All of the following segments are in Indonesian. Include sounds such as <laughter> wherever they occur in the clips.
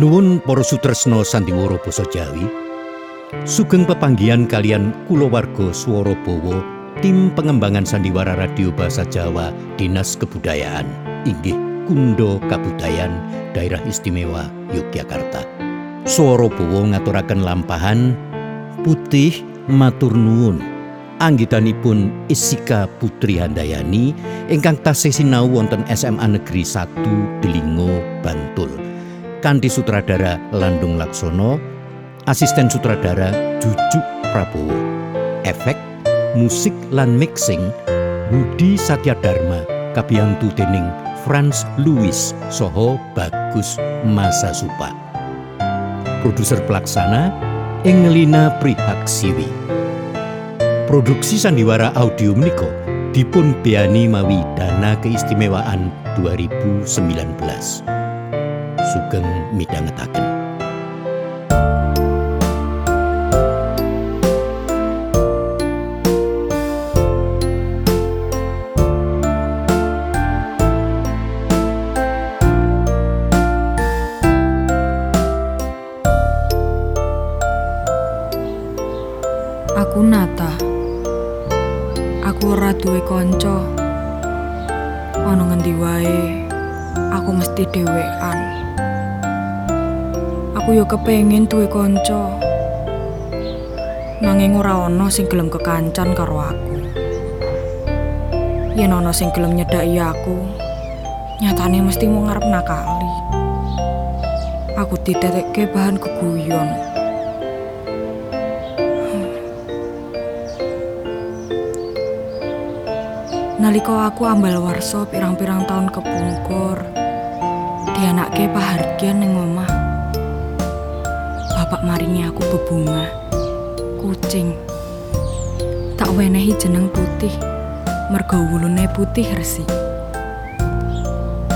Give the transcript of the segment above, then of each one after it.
Nuwun para sutresna sandiwara basa Jawi. Sugeng pepanggihan kalian kulawarga Swara Bawa, tim pengembangan sandiwara radio bahasa Jawa Dinas Kebudayaan inggih Kundo Kabudayan Daerah Istimewa Yogyakarta. Swara Bawa ngaturaken lampahan putih matur nuwun. Anggitanipun Isika Putri Handayani ingkang tasih sinau wonten SMA Negeri 1 Delingo Bantul. Kanthi sutradara Landung Laksono, asisten sutradara Jujuk Prabowo. Efek, musik lan mixing Budi Satyadharma kabiyantu dening Franz Louis Soho Bagus Masasupa. Produser pelaksana Engelina Prihaksiwi. Produksi sandiwara audio menika dipun beani mawi dana keistimewaan 2019. Sugeng midhangetaken. Aku Nata. Aku ora duwe kanca. Ana ngendi wae, aku mesti dhewean. Aku yo kepengin duwe kanca. Nanging ora ana sing gelem kekancan karo aku. Yen ana sing gelem nyedaki aku, nyatane mesti mau ngarep nakali. Aku ditetekke bahan keguyon. Nalika aku ambal warsa pirang-pirang tahun kepungkur, dianakke pahargyan ning omah. Bapak maringi aku bebunga, kucing. Tak wenehi jeneng putih, mergo wulune putih resik.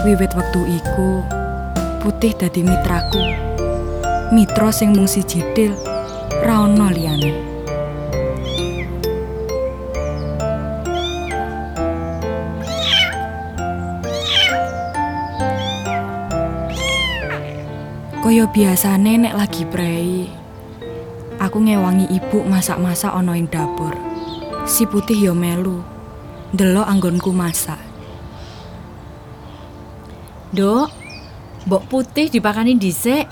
Wiwit wektu iku, putih dadi mitraku. Mitra sing mung siji dil, ra ono liyane. Kaya biasane nek lagi prei. Aku ngewangi ibu masak-masak ana ing dapur. Si putih ya melu. Ndelok anggonku masak. Dok, mbok putih dipakani dhisik.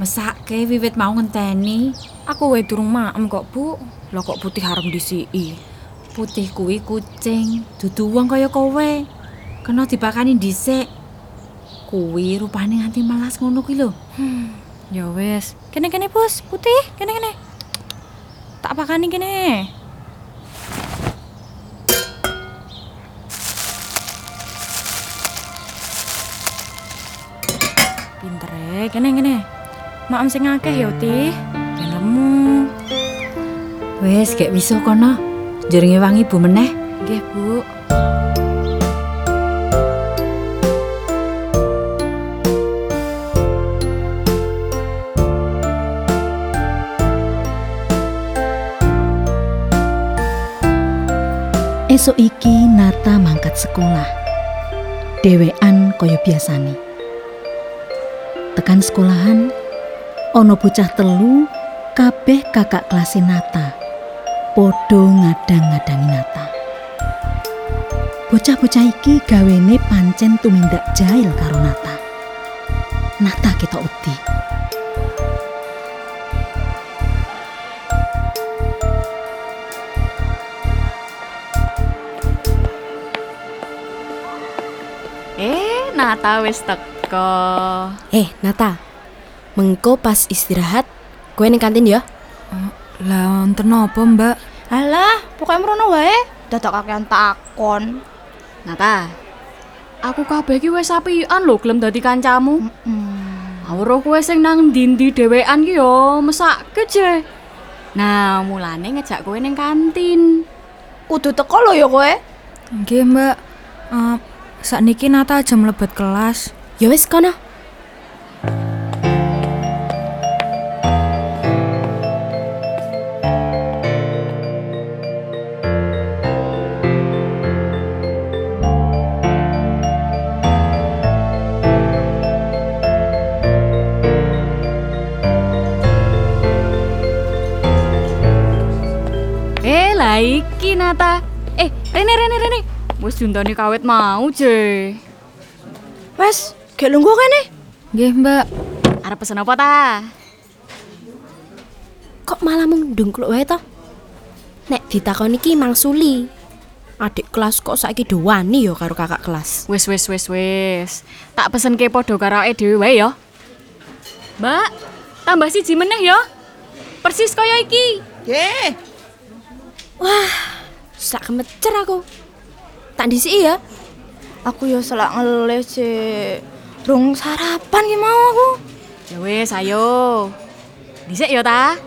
Mesake wiwit mau ngenteni. Aku wae durung maem kok, Bu. Lah kok putih harem disiki. Putih kuwi kucing, dudu wong kaya kowe. Kena dipakani dhisik. Kuwi rupane nganti melas ngono kuwi lho. Ya wes. Kene-kene, Bos. Putih, kene-kene. Tak pakani kene. Pinter e, kene-kene. Maem sing akeh ya, Tih. Ben lemu. Wes, gek wiso kono. Jeringe wangi bu meneh. Nggih, Bu. Esuk iki Nata mangkat sekolah. Dewean kaya biasane. Tekan sekolahan, ana bocah telu kabeh kakak kelas Nata. Podo ngadang-ngadangi Nata. Bocah-bocah iki gawene pancen tumindak jahil karo Nata. Nata kita uti. Nata wis teko. Eh, Nata. Mengko pas istirahat, kowe ning kantin ya. Lah wonten apa, Mbak? Alah, pokoknya merono wae. Dadak kakean takon. Nata, aku kabeh iki wis apian lho gelem dadi kancamu. Awro kowe sing nang ndi-ndi dhewean ki yo mesake je. Nah, mulane ngejak kowe ning kantin. Kudu teko lho ya kowe. Nggih, Mbak. Eh, saat Niki Nata aja melebat kelas. Ya kono. Eh, laiki Nata. Eh, Rene, Rene, Rene. Wis diuntoni kawet mau, Je. Wes, gak lungguh kene. Nggih, Mbak. Arep pesen apa ta? Kok malah mung ndungkluk wae to? Nek ditakoni iki mangsuli. Adik kelas kok saiki do wani ya karo kakak kelas. Wis wis wis wis. Tak pesen ke podo karo awake dhewe wae ya. Mbak, tambah siji meneh ya. Persis kaya iki. Nggih. Sak kemecer aku. Tak disiki ya. Aku ya selak ngeles sih. Rung sarapan ki mau aku. Ya wis, ayo. Dhisik ya ta.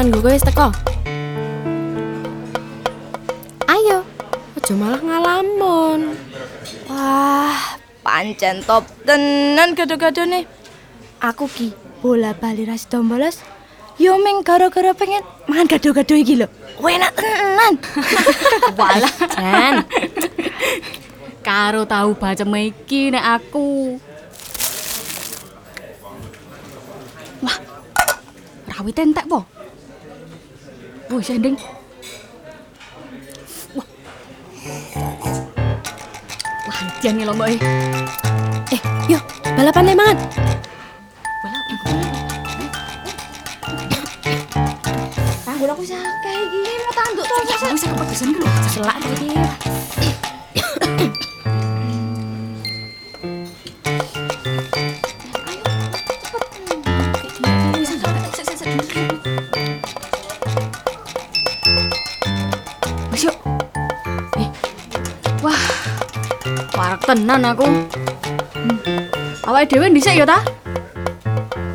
Gue wis teko. Ayo, aja malah ngalamun. Wah, pancen top tenan gado-gado nih. Aku ki bola bali ras dombolos. Yo meng gara-gara pengen mangan gado-gado iki lho. Enak tenan. <laughs> Walah, Jan, karo tahu bacem iki nek aku. Wah. Rawit entek po. Wih, sending. Wah. Wah, nih lho, Mbak. eh. eh, yuk balapan deh mangan. Tanggul aku sakit iki mau tanduk to. aku sih kepedesan gitu. Selak tadi. Tenan aku. Hmm. Awake dhewe dhisik ya ta?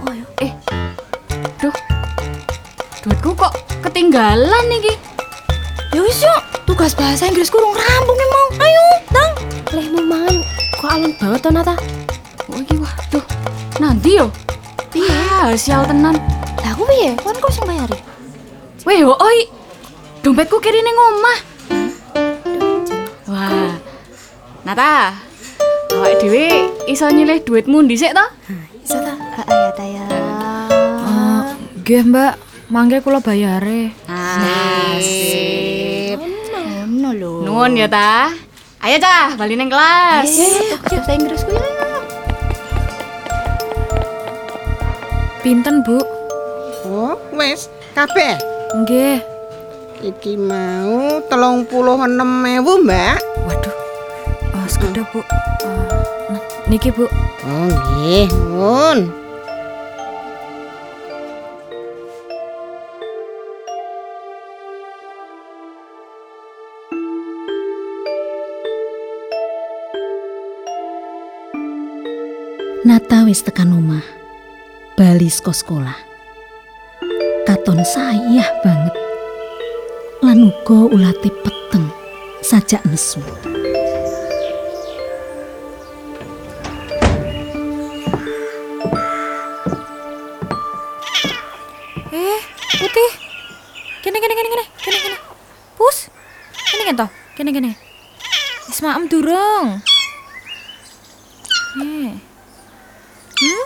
Oh ya. Eh. Duh. Duitku kok ketinggalan iki. Ya wis yuk. Tugas bahasa Inggris kurang rampung nih mau. Ayo, Tang. Leh mau mangan kok alon banget to Nata. Oh iki waduh. Nanti yo. Iya, sial tenan. Lah aku piye? Kan kok sing bayari? Weh, oi. Dompetku kiri ning omah. Nata. Awake dhewe iso nyilih duitmu dhisik ta? Iso ta? Heeh ya ta ya. Nggih, Mbak. Mangke kula bayare. Asik. Ngono lho. Nuwun ya ta. Ayo cah, bali ning kelas. Ayo, bahasa Inggrisku ya. Pinten, Bu? Oh, wis kabeh. Nggih. Iki mau telung puluh enam ewu, Mbak. Waduh. Sekedar, Bu. Nah, niki, Bu. Oh, nggih, nuwun. Nata wis tekan omah. Bali saka sekolah. Katon sayah banget. Lan uga ulate peteng sajak nesu. Kene kene kene kene. Pus. Kene kene toh. Kene kene. Wis maem durung. Eh. Hmm?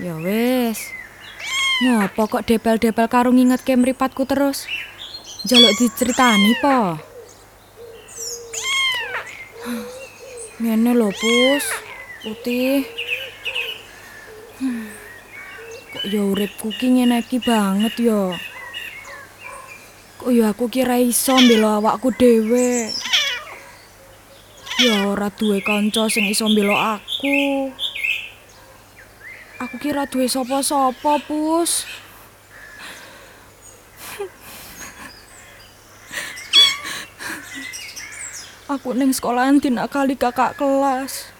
Ya wis. Ngopo kok depel-depel karo ngingetke mripatku terus? Jaluk diceritani po. Ngene lho, Pus. Putih. Hmm. Kok ya uripku ki ngene iki banget ya. Kok ya aku kira iso mbela awakku dhewe. Ya ora duwe kanca sing iso mbela aku. Aku kira duwe sapa-sapa, Pus. Aku ning sekolahan dinakali kakak kelas.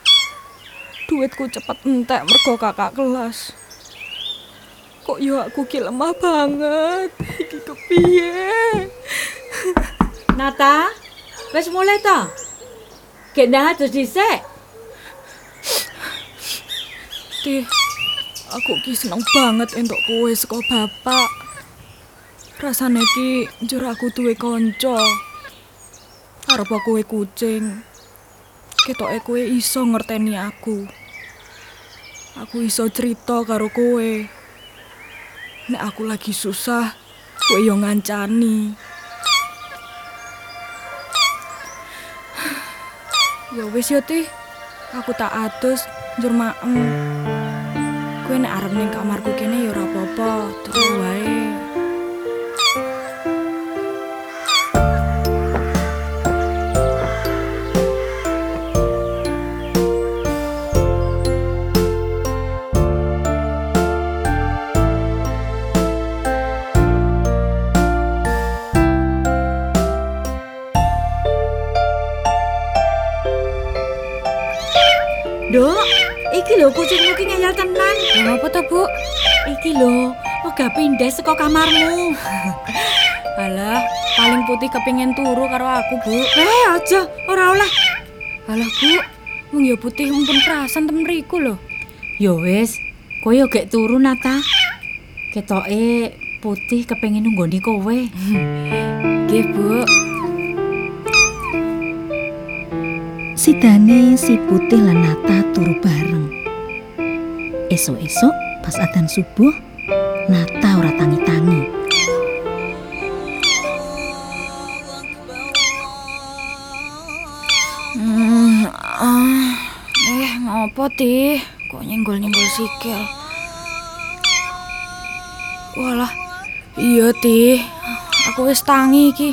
Duitku cepet entek mergo kakak kelas. Kok yo aku ki lemah banget. Iki kepiye? <laughs> Nata, wis mulai to? Gek ndang adus dhisik. Tih, aku ki seneng banget entuk kue saka bapak. Rasane ki njur aku duwe kanca. Arep kowe kucing. Ketoke kowe iso ngerteni aku. Aku iso cerita karo kowe. Nek aku lagi susah, kowe yo ngancani. Ya wis yo, Tih. Aku tak adus njur maem. Kowe nek arep ning kamarku Iki lho, wegah pindah saka kamarmu. <laughs> Alah, paling putih kepingin turu karo aku, Bu. Eh, aja, ora oleh. Alah, Bu, wong ya putih mumpun kerasan temen mriku lho. Ya wis, kowe yo gek turu Nata. Ketoke putih kepengin nunggoni kowe. <laughs> Nggih, Bu. Sidane si Putih lan Nata turu bareng. Esok-esok pas adzan subuh, Nata ora tangi-tangi. Hmm, ah, eh ngopo tih? Kok nyenggol-nyenggol sikil? Walah, iya tih. Aku wis tangi iki.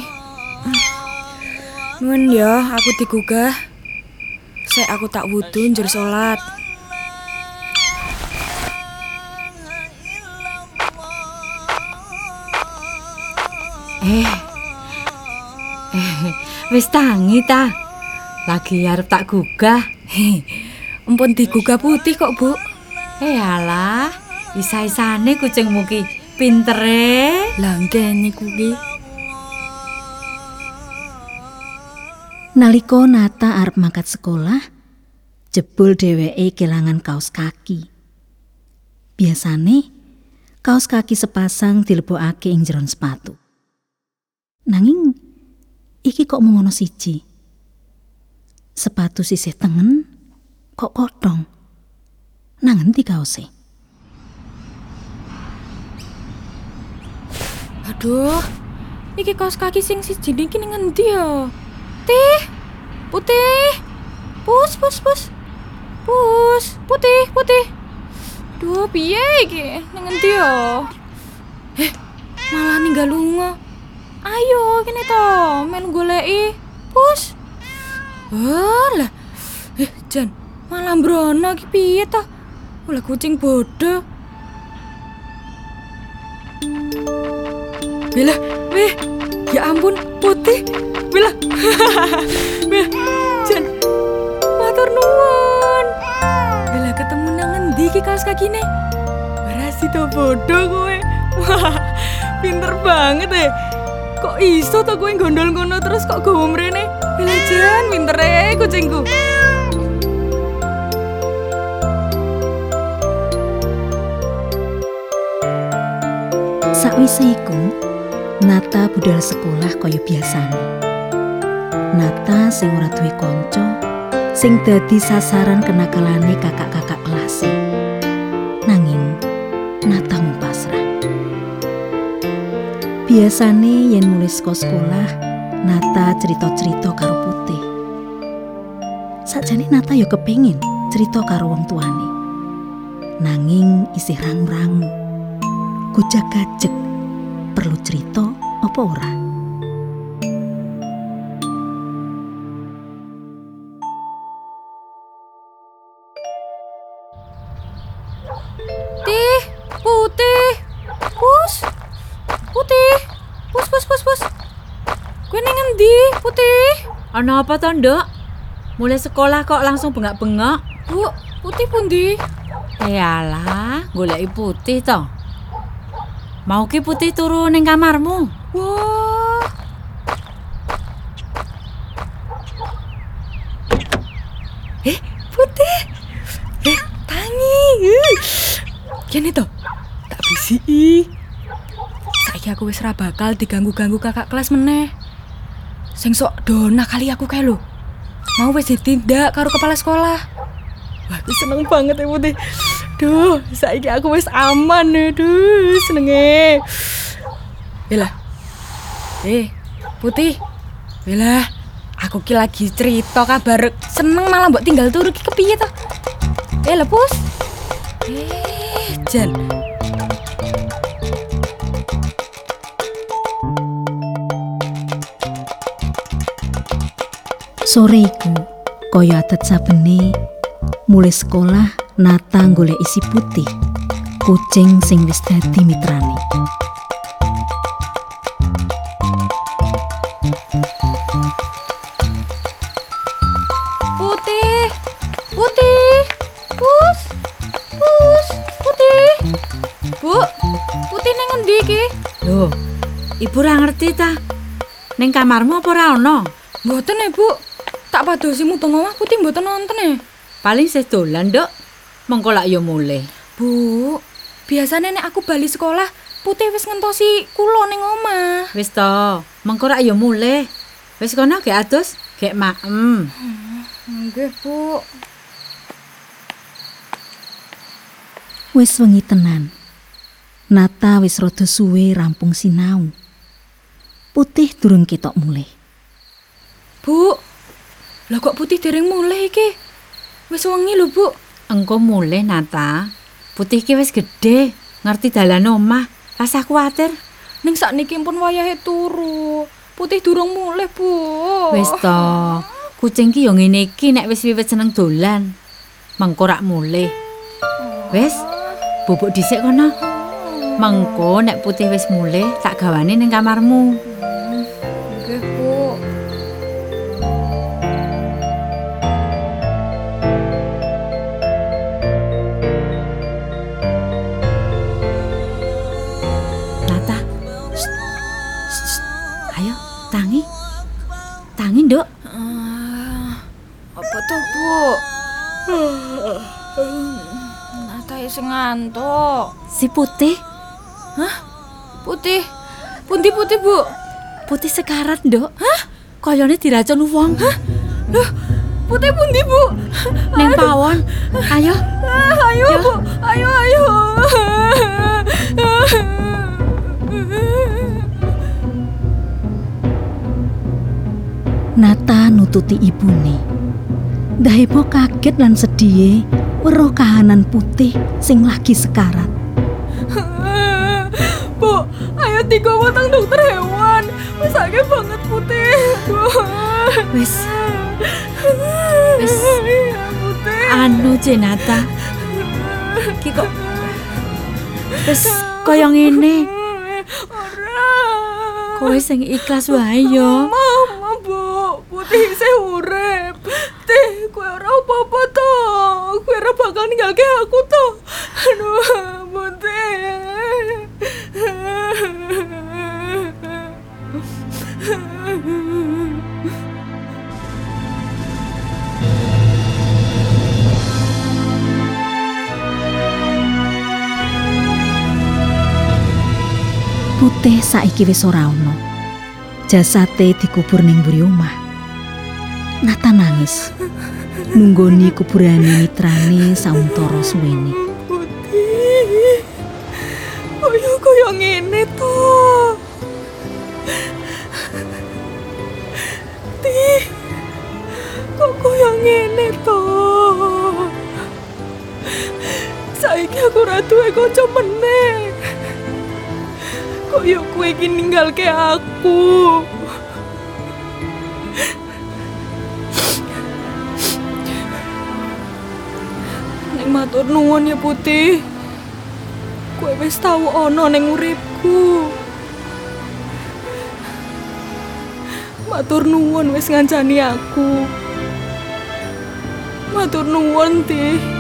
Nuwun ya, aku digugah. Sek aku tak wudu njur salat. Wis tangi ta. Lagi arep tak gugah. Empun digugah putih kok, Bu. Eh alah, isa-isane kucingmu ki pintere. Lah ngene kuwi. Naliko Nata arep mangkat sekolah, jebul dheweke kelangan kaos kaki. Biasane kaos kaki sepasang dilebokake ing jeron sepatu. Nanging iki kok mung ono siji. Sepatu sisih tengen kok kotong. Nang endi kaose? Aduh, iki kaos kaki sing siji niki ning endi ya? Tih, putih, pus, pus, pus, pus, putih, putih. Duh, piye iki? Ning endi ya? Eh, malah ninggal lunga. Ayo, kene to, melu goleki. Pus. Alah. Eh, Jan, malah mbrono iki piye to? Oleh kucing bodoh. Bella, weh, ya ampun, putih. Bella, <laughs> Bella, Jan, matur nuwun. Bella ketemu nang endi iki kaos kakine? Berasi to bodoh kowe. <laughs> Wah, pinter banget deh. Kok iso to kowe gondol ngono terus kok gowo mrene? Bella Jan, pinter e kucingku. Sakwise iku, Nata budal sekolah kaya biasane. Nata sing ora duwe kanca, sing dadi sasaran kenakalane kakak-kakak kelase. Biasane yen mulai saka sekolah, Nata cerita-cerita karo Putih. Sakjane Nata ya kepengin cerita karo wong tuane. Nanging isih rangu-rangu. Gojak gajek perlu cerita apa ora? Kowe ning endi, Putih? Ana apa to, Nduk? Mulai sekolah kok langsung bengak-bengok? Bu, Putih pundi? Yalah, goleki putih to. Mau ki putih turu ning kamarmu? Wah. Eh, Putih. Eh, tangi. Eh. Kene to. Tak bisi. Saiki aku wis ra bakal diganggu-ganggu kakak kelas meneh. Sing sok dona kali aku kae lho. Mau wis ditindak karo kepala sekolah. Wah, aku seneng banget ya Putih. Duh, saiki aku wis aman ya. Duh, senenge. Bella. Eh, Putih. Bella, aku ki lagi cerita kabar seneng malah mbok tinggal turu ki kepiye to? Eh, lepus. Eh, Jan. Sore iku, kaya adat sabene, mulai sekolah Nata golek isi putih, kucing sing wis dadi mitrane. Putih. Putih. Pus. Pus. Putih. Bu, Putih nang endi iki? Loh, ibu ra ngerti ta? Ning kamarmu apa ora ana? Mboten e, Bu. Tak padosi mutung omah Putih mboten nonton e. Paling sih dolan, Nduk. Mengko lak yo mulai. Bu, biasanya nek aku bali sekolah, Putih wis ngentosi kula ning omah. Wis to, mengko rak yo mulai. Wis kono gek adus, gek maem. Nggih, Bu. Wis wengi tenan. Nata wis rada suwe rampung sinau. Putih durung ketok mulih. Bu. Lah kok Putih dereng mulai iki? Wis wengi lho, Bu. Engko mulai Nata. Putih ki wis gede, ngerti dalan omah. Rasa kuatir. Ning sakniki pun wayahe turu. Putih durung mulai, Bu. Wis to, kucing ki yo ngene iki nek wis wiwit seneng dolan. Mengko rak mulih. Wis, bubuk dhisik kono. Mengko nek putih wis mulih, tak gawane ning kamarmu. Iseng ngantuk. Si putih, Putih. Pundi putih, Bu? putih sekarat, Nduk. Hah? Koyone diracun wong. Hah? Putih pundi, Bu? Ning pawon. Ayo. Ah, ayo, Bu. Ayo, ayo. Nata nututi ibune. Dahebo kaget lan sedih weruh kahanan putih sing lagi sekarat. <laughs> Bu, ayo digawa tang dokter hewan. Wis akeh banget putih. Bu. Wis, <laughs> Wis. Iya, anu Jenata. Ki kok wis kaya ngene. Ora. Kowe sing ikhlas wae yo. Mama, Bu. Putih isih urip. Tih, kowe ora apa-apa to. Ora bakal ninggalke aku to. Aduh, Putih. Putih saiki wis ora ana. Jasate dikubur ning mburi omah. Nata nangis. Nunggoni kuburane mitrane sauntara suwene. Putih. Kaya kaya ngene to. Tih. Kok kaya ngene to. Saiki aku ora duwe kanca meneh. Kaya kowe iki ninggalke aku. Matur nuwun ya Putih. Kowe wis tau ana ning uripku. Matur nuwun wis ngancani aku. Matur nuwun, Tih.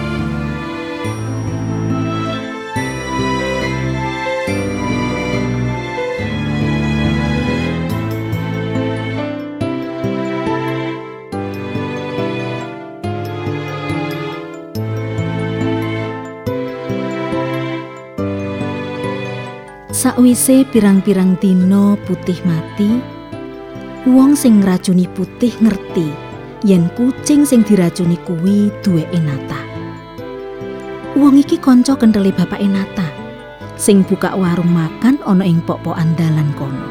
Sakwise pirang-pirang dina putih mati, wong sing ngracuni putih ngerti yen kucing sing diracuni kuwi duweke Nata. Wong iki kanca kenthele bapake Nata sing buka warung makan ana ing pok-pokan dalan kono.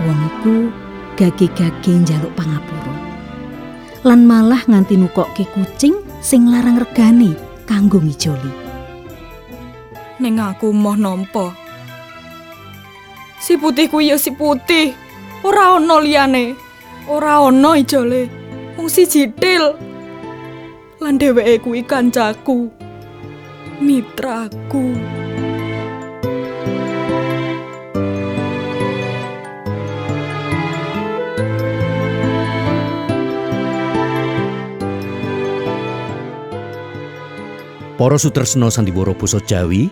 Wong iku gage-gage njaluk pangapura. Lan malah nganti nukokke kucing sing larang regane kanggo ngijoli. Ning aku moh nampa. Si putih kuwi ya si putih. Ora ana liyane. Ora ana ijole. Wong si jitil. Lan dheweke kuwi kancaku. Mitraku. Para sutresna sandiwara basa Jawi,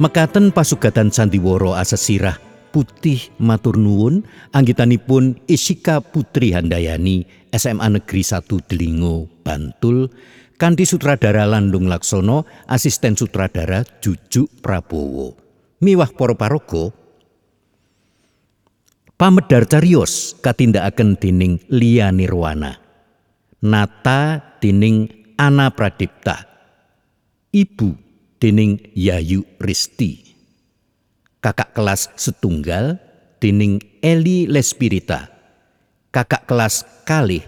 mekaten pasugatan sandiwara asesirah putih matur nuwun. Anggitanipun Isika Putri Handayani SMA Negeri 1 Delingo Bantul. Kanthi sutradara Landung Laksono asisten sutradara Jujuk Prabowo. Miwah para paraga. Pamedar cariyos katindakaken dening Lia Nirwana. Nata dening Ana Pradipta. Ibu dening Yayu Risti kakak kelas setunggal dening Eli Lespirita, kakak kelas kalih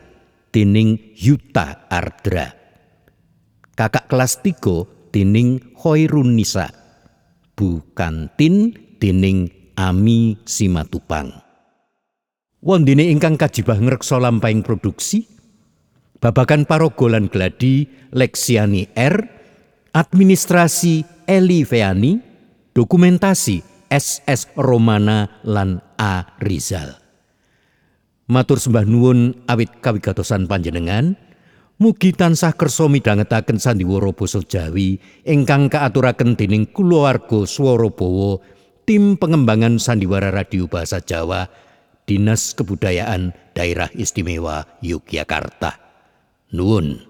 dening Yuta Ardra, kakak kelas tiga dening Hoirun Nisa, Bu Kantin dening Ami Simatupang. Wondene ingkang kajibah ngreksa lampahing produksi, babakan paraga lan gladi Leksiani R, administrasi Eli Feani, dokumentasi SS Romana lan A Rizal. Matur sembah nuwun awit kawigatosan panjenengan. Mugi tansah kersa midhangetaken sandiwara basa Jawi ingkang kaaturaken dening kulawarga Swara Bawa, tim pengembangan sandiwara radio bahasa Jawa, Dinas Kebudayaan Daerah Istimewa Yogyakarta. Nuwun.